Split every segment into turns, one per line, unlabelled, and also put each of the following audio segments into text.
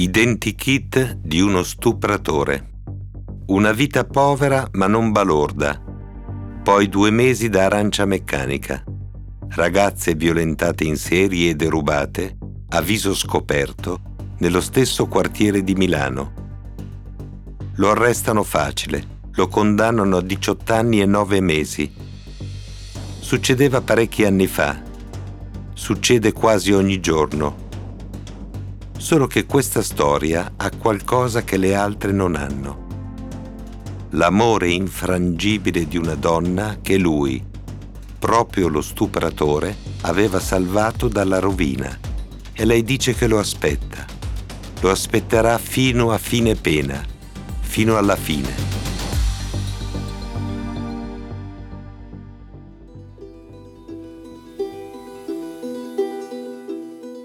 Identikit di uno stupratore. Una vita povera ma non balorda. Poi due mesi da arancia meccanica. Ragazze violentate in serie e derubate, a viso scoperto, nello stesso quartiere di Milano. Lo arrestano facile, lo condannano a 18 anni e 9 mesi. Succedeva parecchi anni fa. Succede quasi ogni giorno. Solo che questa storia ha qualcosa che le altre non hanno. L'amore infrangibile di una donna che lui, proprio lo stupratore, aveva salvato dalla rovina. E lei dice che lo aspetta. Lo aspetterà fino a fine pena, fino alla fine.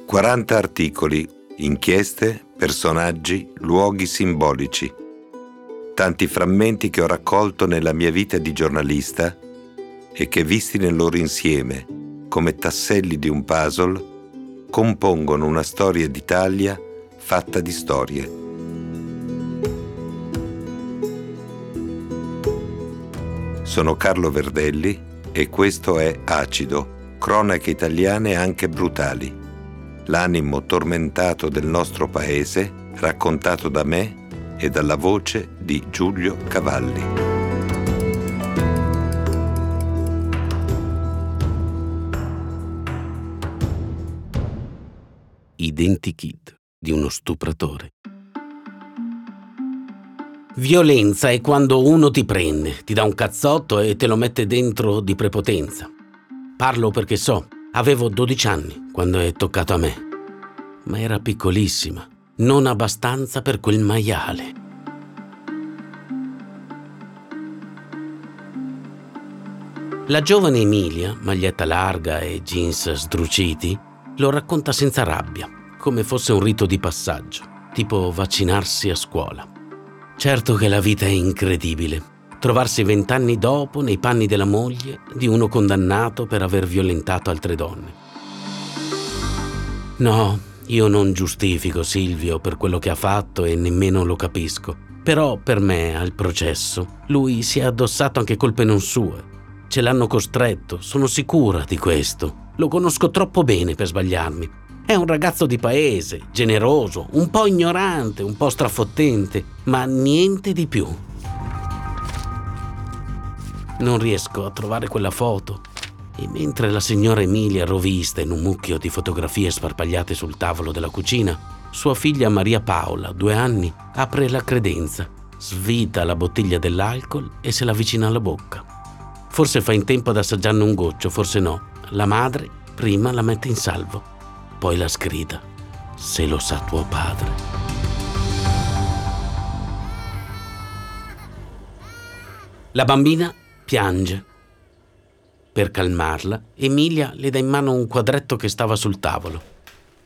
40 articoli, inchieste, personaggi, luoghi simbolici. Tanti frammenti che ho raccolto nella mia vita di giornalista e che visti nel loro insieme, come tasselli di un puzzle, compongono una storia d'Italia fatta di storie. Sono Carlo Verdelli e questo è Acido, cronache italiane anche brutali l'animo tormentato del nostro paese, raccontato da me e dalla voce di Giulio Cavalli.
Identikit di uno stupratore. Violenza è quando uno ti prende, ti dà un cazzotto e te lo mette dentro di prepotenza. Parlo perché so, Avevo 12 anni quando è toccato a me, ma era piccolissima, non abbastanza per quel maiale. La giovane Emilia, maglietta larga e jeans sdruciti, lo racconta senza rabbia, come fosse un rito di passaggio, tipo vaccinarsi a scuola. Certo che la vita è incredibile, trovarsi vent'anni dopo nei panni della moglie di uno condannato per aver violentato altre donne. No, io non giustifico Silvio per quello che ha fatto e nemmeno lo capisco. Però per me, al processo, lui si è addossato anche colpe non sue. Ce l'hanno costretto, sono sicura di questo. Lo conosco troppo bene per sbagliarmi. È un ragazzo di paese, generoso, un po' ignorante, un po' strafottente, ma niente di più. Non riesco a trovare quella foto. E mentre la signora Emilia rovista in un mucchio di fotografie sparpagliate sul tavolo della cucina, sua figlia Maria Paola, due anni, apre la credenza, svita la bottiglia dell'alcol e se l'avvicina alla bocca. Forse fa in tempo ad assaggiarne un goccio, forse no. La madre prima la mette in salvo, poi la sgrida. Se lo sa tuo padre. La bambina Piange. Per calmarla, Emilia le dà in mano un quadretto che stava sul tavolo.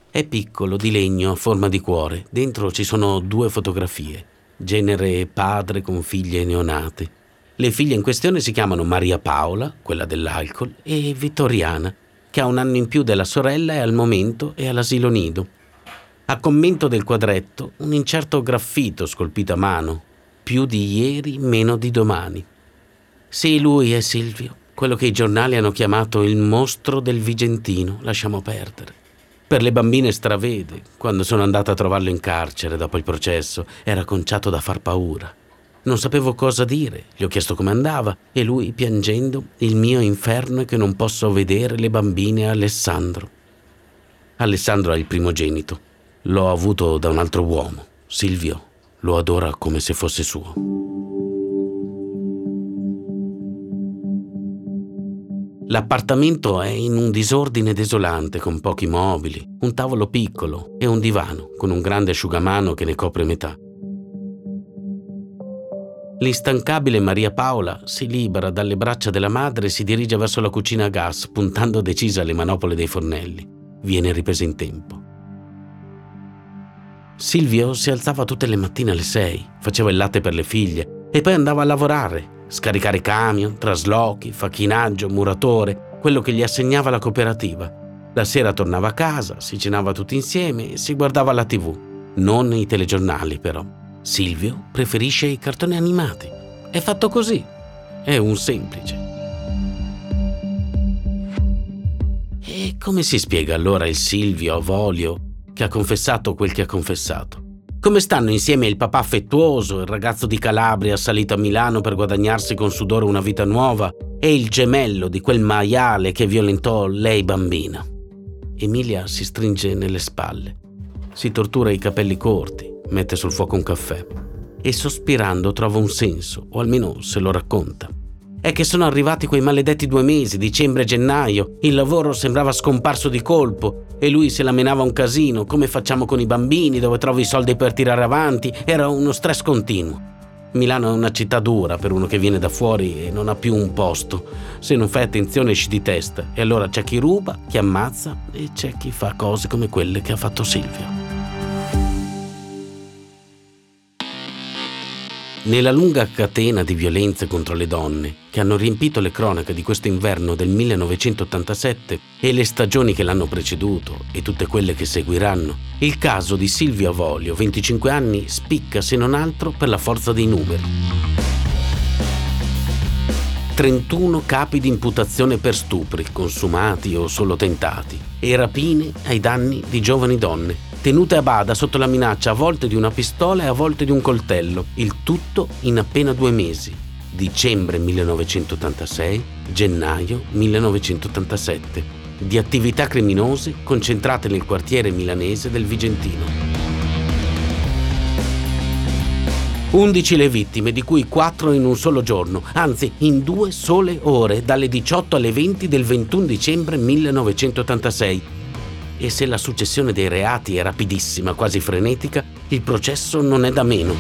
È piccolo, di legno, a forma di cuore. Dentro ci sono due fotografie, genere padre con figlie neonate. Le figlie in questione si chiamano Maria Paola, quella dell'alcol, e Vittoriana, che ha un anno in più della sorella e al momento è all'asilo nido. A commento del quadretto, un incerto graffito scolpito a mano. Più di ieri, meno di domani. Sì, lui è Silvio, quello che i giornali hanno chiamato il mostro del Vigentino, lasciamo perdere. Per le bambine stravede, quando sono andata a trovarlo in carcere dopo il processo, era conciato da far paura. Non sapevo cosa dire, gli ho chiesto come andava e lui, piangendo, il mio inferno è che non posso vedere le bambine Alessandro. Alessandro è il primogenito. L'ho avuto da un altro uomo. Silvio lo adora come se fosse suo. L'appartamento è in un disordine desolante con pochi mobili, un tavolo piccolo e un divano con un grande asciugamano che ne copre metà. L'instancabile Maria Paola si libera dalle braccia della madre e si dirige verso la cucina a gas, puntando decisa alle manopole dei fornelli. Viene ripresa in tempo. Silvio si alzava tutte le mattine alle sei, faceva il latte per le figlie e poi andava a lavorare, scaricare camion, traslochi, facchinaggio, muratore, quello che gli assegnava la cooperativa. La sera tornava a casa, si cenava tutti insieme e si guardava la tv. non i telegiornali però. Silvio preferisce i cartoni animati. È fatto così. È un semplice. E come si spiega allora il Silvio Avolio che ha confessato quel che ha confessato? Come stanno insieme il papà affettuoso, il ragazzo di Calabria salito a Milano per guadagnarsi con sudore una vita nuova e il gemello di quel maiale che violentò lei bambina? Emilia si stringe nelle spalle, si tortura i capelli corti, mette sul fuoco un caffè e sospirando trova un senso, o almeno se lo racconta. È che sono arrivati quei maledetti due mesi, dicembre e gennaio, il lavoro sembrava scomparso di colpo e lui se la menava un casino, come facciamo con i bambini, dove trovi i soldi per tirare avanti, era uno stress continuo. Milano è una città dura per uno che viene da fuori e non ha più un posto. Se non fai attenzione esci di testa e allora c'è chi ruba, chi ammazza e c'è chi fa cose come quelle che ha fatto Silvio. Nella lunga catena di violenze contro le donne che hanno riempito le cronache di questo inverno del 1987 e le stagioni che l'hanno preceduto e tutte quelle che seguiranno, il caso di Silvio Avolio, 25 anni, spicca se non altro per la forza dei numeri. 31 capi di imputazione per stupri, consumati o solo tentati, e rapine ai danni di giovani donne, tenute a bada sotto la minaccia a volte di una pistola e a volte di un coltello, il tutto in appena due mesi, dicembre 1986, gennaio 1987, di attività criminose concentrate nel quartiere milanese del Vigentino. 11 le vittime, di cui 4 in un solo giorno, anzi in due sole ore, dalle 18 alle 20 del 21 dicembre 1986, e se la successione dei reati è rapidissima, quasi frenetica, il processo non è da meno.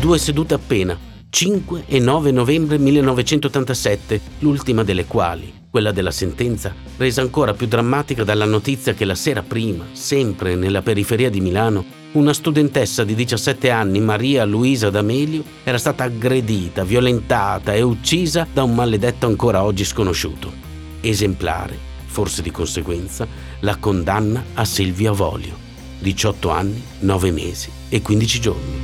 Due sedute appena, 5 e 9 novembre 1987, l'ultima delle quali, quella della sentenza, resa ancora più drammatica dalla notizia che la sera prima, sempre nella periferia di Milano, una studentessa di 17 anni, Maria Luisa D'Amelio, era stata aggredita, violentata e uccisa da un maledetto ancora oggi sconosciuto. Esemplare forse di conseguenza, la condanna a Silvia Volio, 18 anni, 9 mesi e 15 giorni.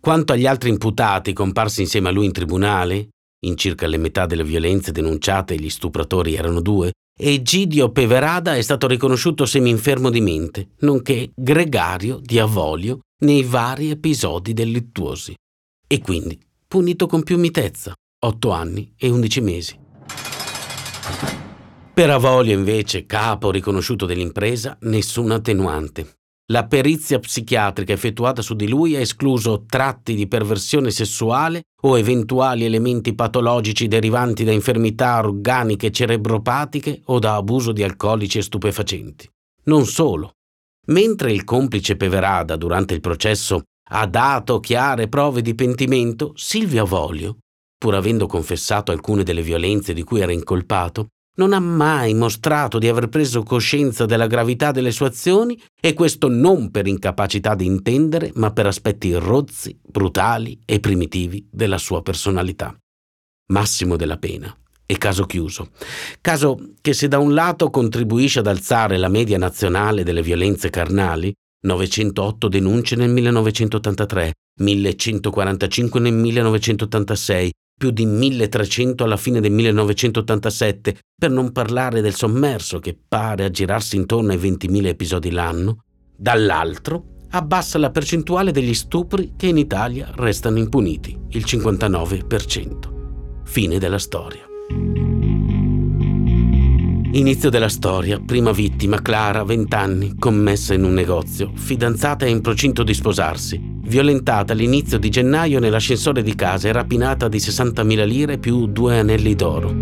Quanto agli altri imputati comparsi insieme a lui in tribunale, in circa le metà delle violenze denunciate gli stupratori erano due, Egidio Peverada è stato riconosciuto semi-infermo di mente, nonché gregario di Avolio nei vari episodi delittuosi. E quindi punito con più mitezza, 8 anni e 11 mesi. Per Avolio, invece, capo riconosciuto dell'impresa, nessuna attenuante. La perizia psichiatrica effettuata su di lui ha escluso tratti di perversione sessuale o eventuali elementi patologici derivanti da infermità organiche cerebropatiche o da abuso di alcolici e stupefacenti. Non solo. Mentre il complice Peverada durante il processo ha dato chiare prove di pentimento, Silvio Avolio, pur avendo confessato alcune delle violenze di cui era incolpato, non ha mai mostrato di aver preso coscienza della gravità delle sue azioni e questo non per incapacità di intendere, ma per aspetti rozzi, brutali e primitivi della sua personalità. Massimo della pena e caso chiuso. Caso che se da un lato contribuisce ad alzare la media nazionale delle violenze carnali, 908 denunce nel 1983, 1145 nel 1986, più di 1300 alla fine del 1987, per non parlare del sommerso che pare aggirarsi intorno ai 20.000 episodi l'anno, dall'altro abbassa la percentuale degli stupri che in Italia restano impuniti, il 59%. Fine della storia. Inizio della storia, prima vittima, Clara, 20 anni, commessa in un negozio, fidanzata e in procinto di sposarsi, violentata all'inizio di gennaio nell'ascensore di casa e rapinata di 60.000 lire più due anelli d'oro.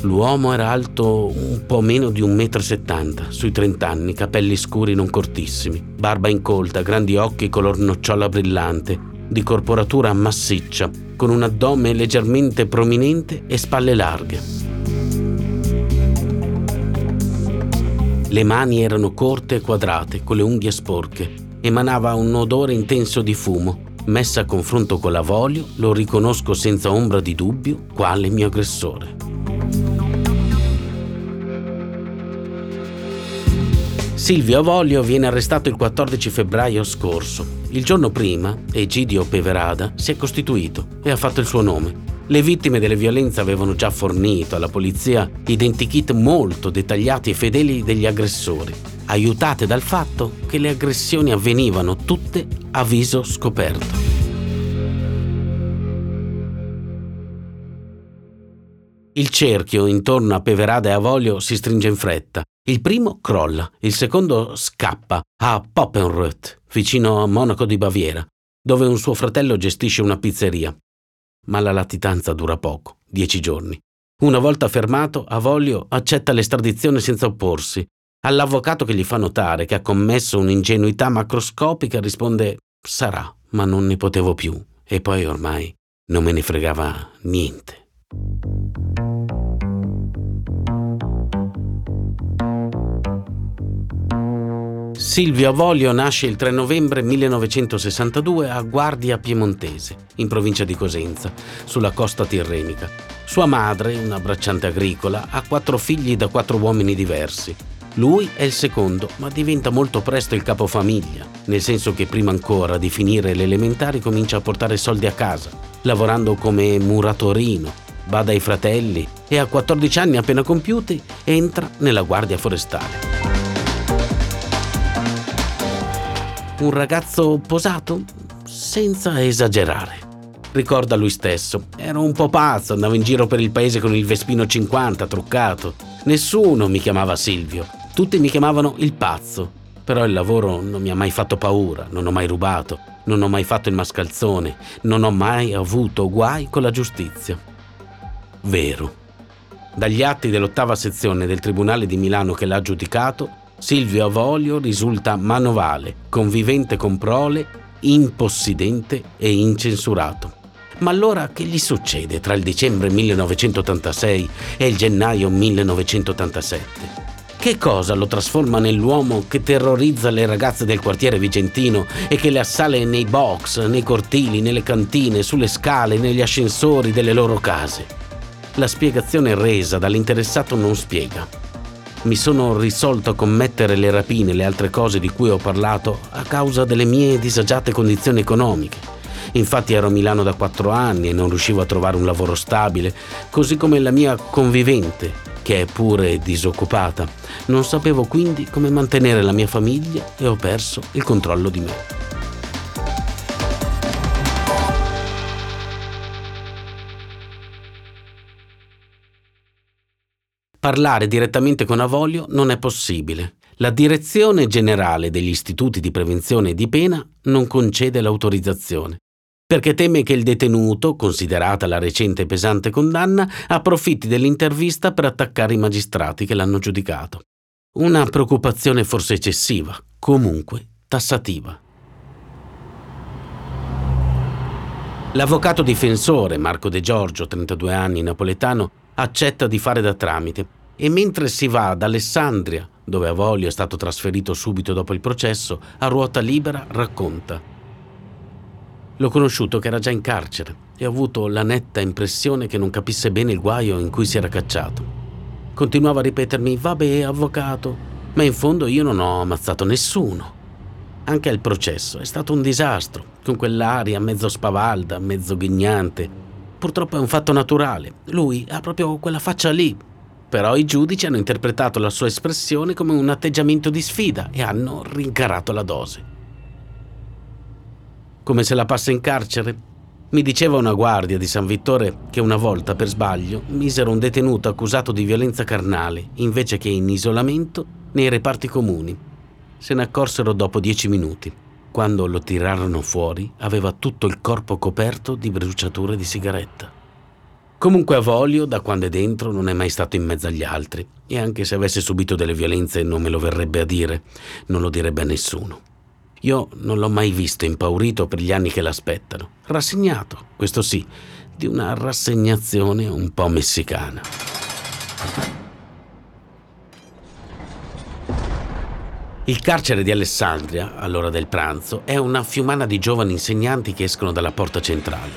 L'uomo era alto un po' meno di 1,70 m, sui 30 anni, capelli scuri non cortissimi, barba incolta, grandi occhi color nocciola brillante, di corporatura massiccia, con un addome leggermente prominente e spalle larghe. Le mani erano corte e quadrate, con le unghie sporche. Emanava un odore intenso di fumo. Messa a confronto con l'avolio, lo riconosco senza ombra di dubbio quale mio aggressore. Silvio Avoglio viene arrestato il 14 febbraio scorso. Il giorno prima, Egidio Peverada si è costituito e ha fatto il suo nome. Le vittime delle violenze avevano già fornito alla polizia identikit molto dettagliati e fedeli degli aggressori, aiutate dal fatto che le aggressioni avvenivano tutte a viso scoperto. Il cerchio intorno a Peverada e Avoglio si stringe in fretta. Il primo crolla, il secondo scappa a Poppenreuth, vicino a Monaco di Baviera, dove un suo fratello gestisce una pizzeria ma la latitanza dura poco, dieci giorni. Una volta fermato, Avoglio accetta l'estradizione senza opporsi. All'avvocato che gli fa notare che ha commesso un'ingenuità macroscopica risponde sarà, ma non ne potevo più. E poi ormai non me ne fregava niente. Silvio Avoglio nasce il 3 novembre 1962 a Guardia Piemontese, in provincia di Cosenza, sulla costa tirrenica. Sua madre, una bracciante agricola, ha quattro figli da quattro uomini diversi. Lui è il secondo, ma diventa molto presto il capofamiglia, nel senso che prima ancora di finire le elementari comincia a portare soldi a casa, lavorando come muratorino, bada ai fratelli e a 14 anni appena compiuti entra nella Guardia Forestale. Un ragazzo posato? Senza esagerare. Ricorda lui stesso. Ero un po' pazzo, andavo in giro per il paese con il Vespino 50 truccato. Nessuno mi chiamava Silvio. Tutti mi chiamavano il pazzo. Però il lavoro non mi ha mai fatto paura, non ho mai rubato, non ho mai fatto il mascalzone, non ho mai avuto guai con la giustizia. Vero. Dagli atti dell'ottava sezione del Tribunale di Milano che l'ha giudicato, Silvio Avoglio risulta manovale, convivente con prole, impossidente e incensurato. Ma allora che gli succede tra il dicembre 1986 e il gennaio 1987? Che cosa lo trasforma nell'uomo che terrorizza le ragazze del quartiere vigentino e che le assale nei box, nei cortili, nelle cantine, sulle scale, negli ascensori delle loro case? La spiegazione resa dall'interessato non spiega mi sono risolto a commettere le rapine e le altre cose di cui ho parlato a causa delle mie disagiate condizioni economiche. Infatti ero a Milano da quattro anni e non riuscivo a trovare un lavoro stabile, così come la mia convivente, che è pure disoccupata. Non sapevo quindi come mantenere la mia famiglia e ho perso il controllo di me. Parlare direttamente con Avoglio non è possibile. La Direzione Generale degli Istituti di Prevenzione di Pena non concede l'autorizzazione, perché teme che il detenuto, considerata la recente pesante condanna, approfitti dell'intervista per attaccare i magistrati che l'hanno giudicato. Una preoccupazione forse eccessiva, comunque tassativa. L'avvocato difensore Marco De Giorgio, 32 anni, napoletano, accetta di fare da tramite e mentre si va ad Alessandria, dove Avoglio è stato trasferito subito dopo il processo, a ruota libera racconta. L'ho conosciuto che era già in carcere e ho avuto la netta impressione che non capisse bene il guaio in cui si era cacciato. Continuava a ripetermi, vabbè, avvocato, ma in fondo io non ho ammazzato nessuno. Anche al processo è stato un disastro, con quell'aria mezzo spavalda, mezzo ghignante, Purtroppo è un fatto naturale. Lui ha proprio quella faccia lì. Però i giudici hanno interpretato la sua espressione come un atteggiamento di sfida e hanno rincarato la dose. Come se la passa in carcere? Mi diceva una guardia di San Vittore che una volta, per sbaglio, misero un detenuto accusato di violenza carnale invece che in isolamento nei reparti comuni. Se ne accorsero dopo dieci minuti. Quando lo tirarono fuori, aveva tutto il corpo coperto di bruciature di sigaretta. Comunque Avolio, da quando è dentro, non è mai stato in mezzo agli altri, e anche se avesse subito delle violenze non me lo verrebbe a dire, non lo direbbe a nessuno. Io non l'ho mai visto impaurito per gli anni che l'aspettano, rassegnato, questo sì, di una rassegnazione un po' messicana. Il carcere di Alessandria, all'ora del pranzo, è una fiumana di giovani insegnanti che escono dalla porta centrale.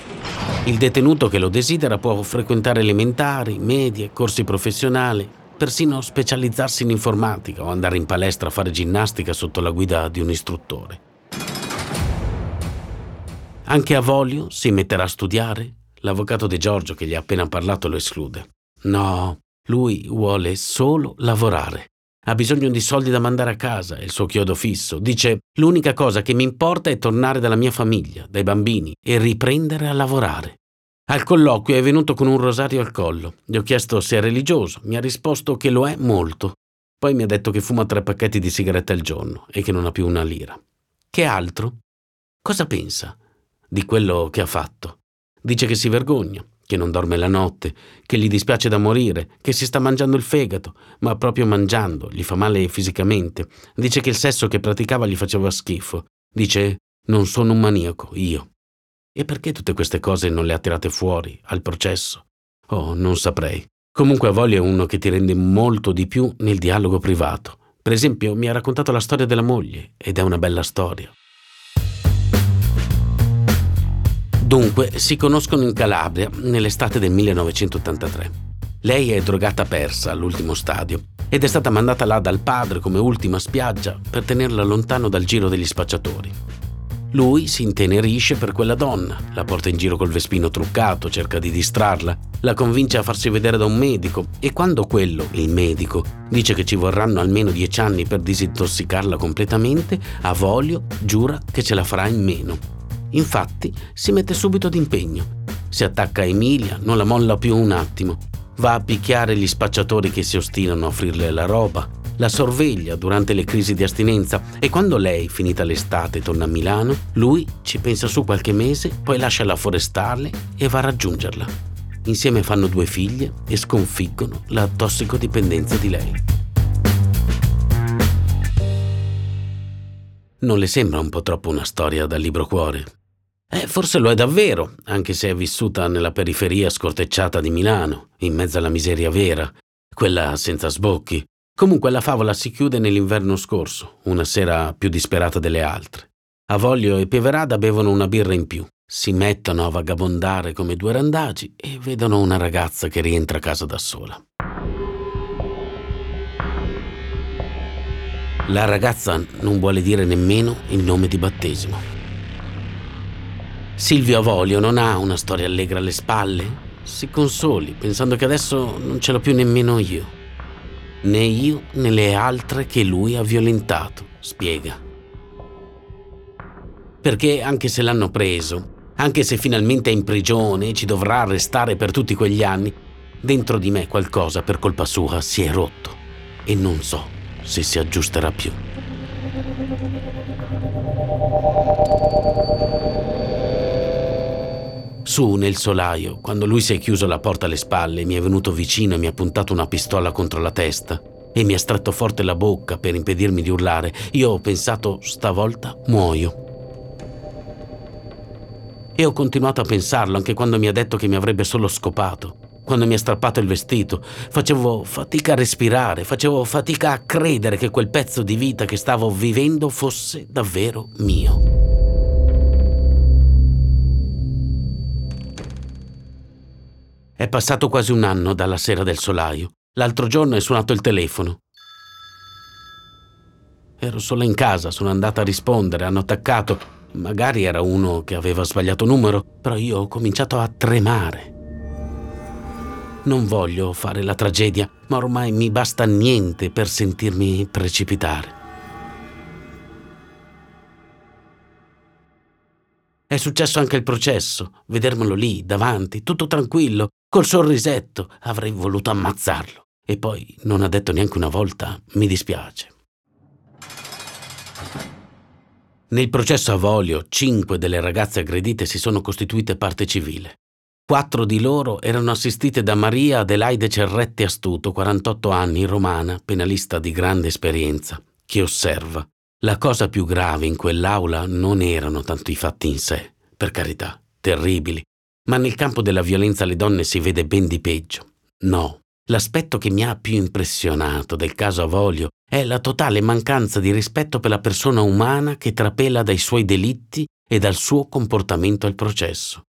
Il detenuto che lo desidera può frequentare elementari, medie, corsi professionali. persino specializzarsi in informatica o andare in palestra a fare ginnastica sotto la guida di un istruttore. Anche Avolio si metterà a studiare? L'avvocato De Giorgio che gli ha appena parlato lo esclude. No, lui vuole solo lavorare. Ha bisogno di soldi da mandare a casa, è il suo chiodo fisso. Dice, l'unica cosa che mi importa è tornare dalla mia famiglia, dai bambini, e riprendere a lavorare. Al colloquio è venuto con un rosario al collo. Gli ho chiesto se è religioso, mi ha risposto che lo è molto. Poi mi ha detto che fuma tre pacchetti di sigarette al giorno e che non ha più una lira. Che altro? Cosa pensa di quello che ha fatto? Dice che si vergogna, che non dorme la notte, che gli dispiace da morire, che si sta mangiando il fegato, ma proprio mangiando gli fa male fisicamente. Dice che il sesso che praticava gli faceva schifo. Dice non sono un maniaco, io. E perché tutte queste cose non le ha tirate fuori, al processo? Oh, non saprei. Comunque Avoglio è uno che ti rende molto di più nel dialogo privato. Per esempio, mi ha raccontato la storia della moglie, ed è una bella storia. Dunque, si conoscono in Calabria nell'estate del 1983. Lei è drogata persa all'ultimo stadio ed è stata mandata là dal padre come ultima spiaggia per tenerla lontano dal giro degli spacciatori. Lui si intenerisce per quella donna, la porta in giro col vespino truccato, cerca di distrarla, la convince a farsi vedere da un medico e quando quello, il medico, dice che ci vorranno almeno dieci anni per disintossicarla completamente, Avolio giura che ce la farà in meno. Infatti si mette subito d'impegno. Si attacca a Emilia, non la molla più un attimo. Va a picchiare gli spacciatori che si ostinano a offrirle la roba, la sorveglia durante le crisi di astinenza e quando lei, finita l'estate, torna a Milano, lui ci pensa su qualche mese, poi lascia la forestale e va a raggiungerla. Insieme fanno due figlie e sconfiggono la tossicodipendenza di lei. Non le sembra un po' troppo una storia da libro cuore? Eh, forse lo è davvero, anche se è vissuta nella periferia scortecciata di Milano, in mezzo alla miseria vera, quella senza sbocchi, Comunque la favola si chiude nell'inverno scorso, una sera più disperata delle altre. Avoglio e Peverada bevono una birra in più, si mettono a vagabondare come due randagi e vedono una ragazza che rientra a casa da sola. La ragazza non vuole dire nemmeno il nome di battesimo. Silvio Avolio non ha una storia allegra alle spalle? Si consoli pensando che adesso non ce l'ho più nemmeno io né io né le altre che lui ha violentato, spiega. Perché anche se l'hanno preso, anche se finalmente è in prigione e ci dovrà restare per tutti quegli anni, dentro di me qualcosa per colpa sua si è rotto e non so se si aggiusterà più. Su nel solaio, quando lui si è chiuso la porta alle spalle, mi è venuto vicino e mi ha puntato una pistola contro la testa e mi ha stretto forte la bocca per impedirmi di urlare. Io ho pensato, stavolta muoio. E ho continuato a pensarlo anche quando mi ha detto che mi avrebbe solo scopato. Quando mi ha strappato il vestito, facevo fatica a respirare, facevo fatica a credere che quel pezzo di vita che stavo vivendo fosse davvero mio. È passato quasi un anno dalla sera del solaio. L'altro giorno è suonato il telefono. Ero solo in casa, sono andata a rispondere, hanno attaccato. Magari era uno che aveva sbagliato numero, però io ho cominciato a tremare. Non voglio fare la tragedia, ma ormai mi basta niente per sentirmi precipitare. È successo anche il processo, vedermelo lì, davanti, tutto tranquillo, Col sorrisetto avrei voluto ammazzarlo. E poi non ha detto neanche una volta mi dispiace. Nel processo a Volio, cinque delle ragazze aggredite si sono costituite parte civile. Quattro di loro erano assistite da Maria Adelaide Cerretti Astuto, 48 anni, romana, penalista di grande esperienza, che osserva. La cosa più grave in quell'aula non erano tanto i fatti in sé, per carità, terribili, ma nel campo della violenza alle donne si vede ben di peggio. No, l'aspetto che mi ha più impressionato del caso Avolio è la totale mancanza di rispetto per la persona umana che trapela dai suoi delitti e dal suo comportamento al processo.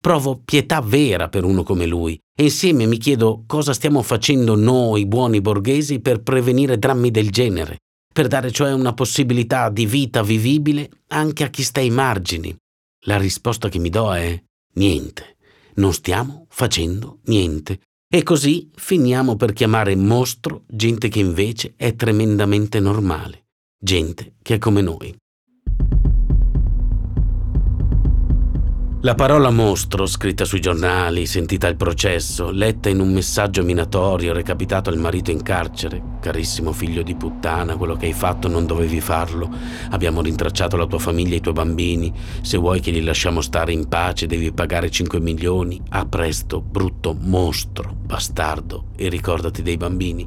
Provo pietà vera per uno come lui E insieme mi chiedo cosa stiamo facendo noi buoni borghesi per prevenire drammi del genere, per dare cioè una possibilità di vita vivibile anche a chi sta ai margini. La risposta che mi do è niente. Non stiamo facendo niente. E così finiamo per chiamare mostro gente che invece è tremendamente normale, gente che è come noi. La parola mostro, scritta sui giornali, sentita al processo, letta in un messaggio minatorio recapitato al marito in carcere, carissimo figlio di puttana, quello che hai fatto non dovevi farlo, abbiamo rintracciato la tua famiglia e i tuoi bambini, se vuoi che li lasciamo stare in pace devi pagare 5 milioni, a presto, brutto mostro, bastardo, e ricordati dei bambini.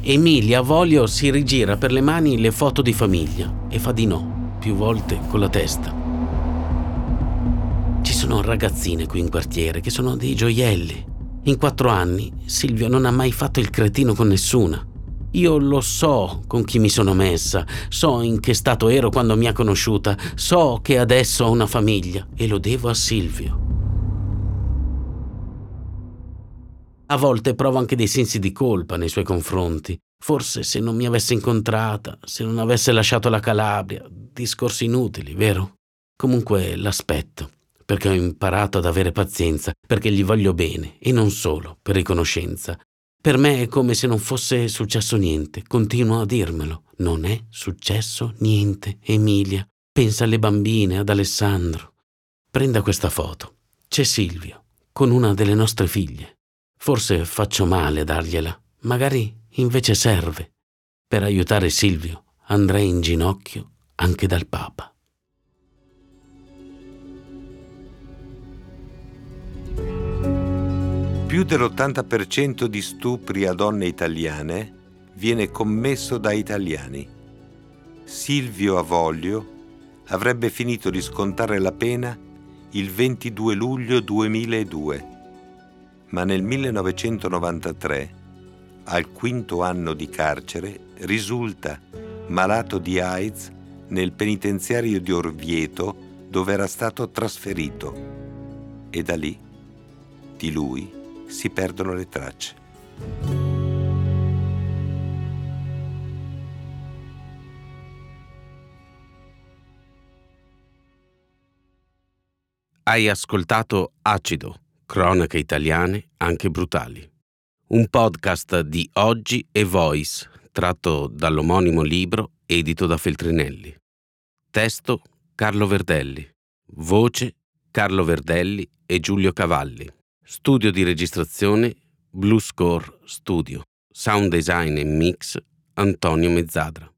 Emilia Voglio si rigira per le mani le foto di famiglia. E fa di no, più volte con la testa. Sono ragazzine qui in quartiere che sono dei gioielli. In quattro anni Silvio non ha mai fatto il cretino con nessuna. Io lo so con chi mi sono messa, so in che stato ero quando mi ha conosciuta, so che adesso ho una famiglia e lo devo a Silvio. A volte provo anche dei sensi di colpa nei suoi confronti. Forse se non mi avesse incontrata, se non avesse lasciato la Calabria, discorsi inutili, vero? Comunque l'aspetto perché ho imparato ad avere pazienza, perché gli voglio bene e non solo per riconoscenza. Per me è come se non fosse successo niente, continuo a dirmelo. Non è successo niente, Emilia. Pensa alle bambine, ad Alessandro. Prenda questa foto. C'è Silvio, con una delle nostre figlie. Forse faccio male a dargliela, magari invece serve. Per aiutare Silvio andrei in ginocchio anche dal Papa.
Più dell'80% di stupri a donne italiane viene commesso da italiani. Silvio Avoglio avrebbe finito di scontare la pena il 22 luglio 2002, ma nel 1993, al quinto anno di carcere, risulta malato di AIDS nel penitenziario di Orvieto dove era stato trasferito e da lì, di lui, si perdono le tracce.
Hai ascoltato Acido, cronache italiane anche brutali. Un podcast di Oggi e Voice, tratto dall'omonimo libro edito da Feltrinelli. Testo Carlo Verdelli. Voce Carlo Verdelli e Giulio Cavalli. Studio di registrazione Blue Score Studio. Sound design e mix Antonio Mezzadra.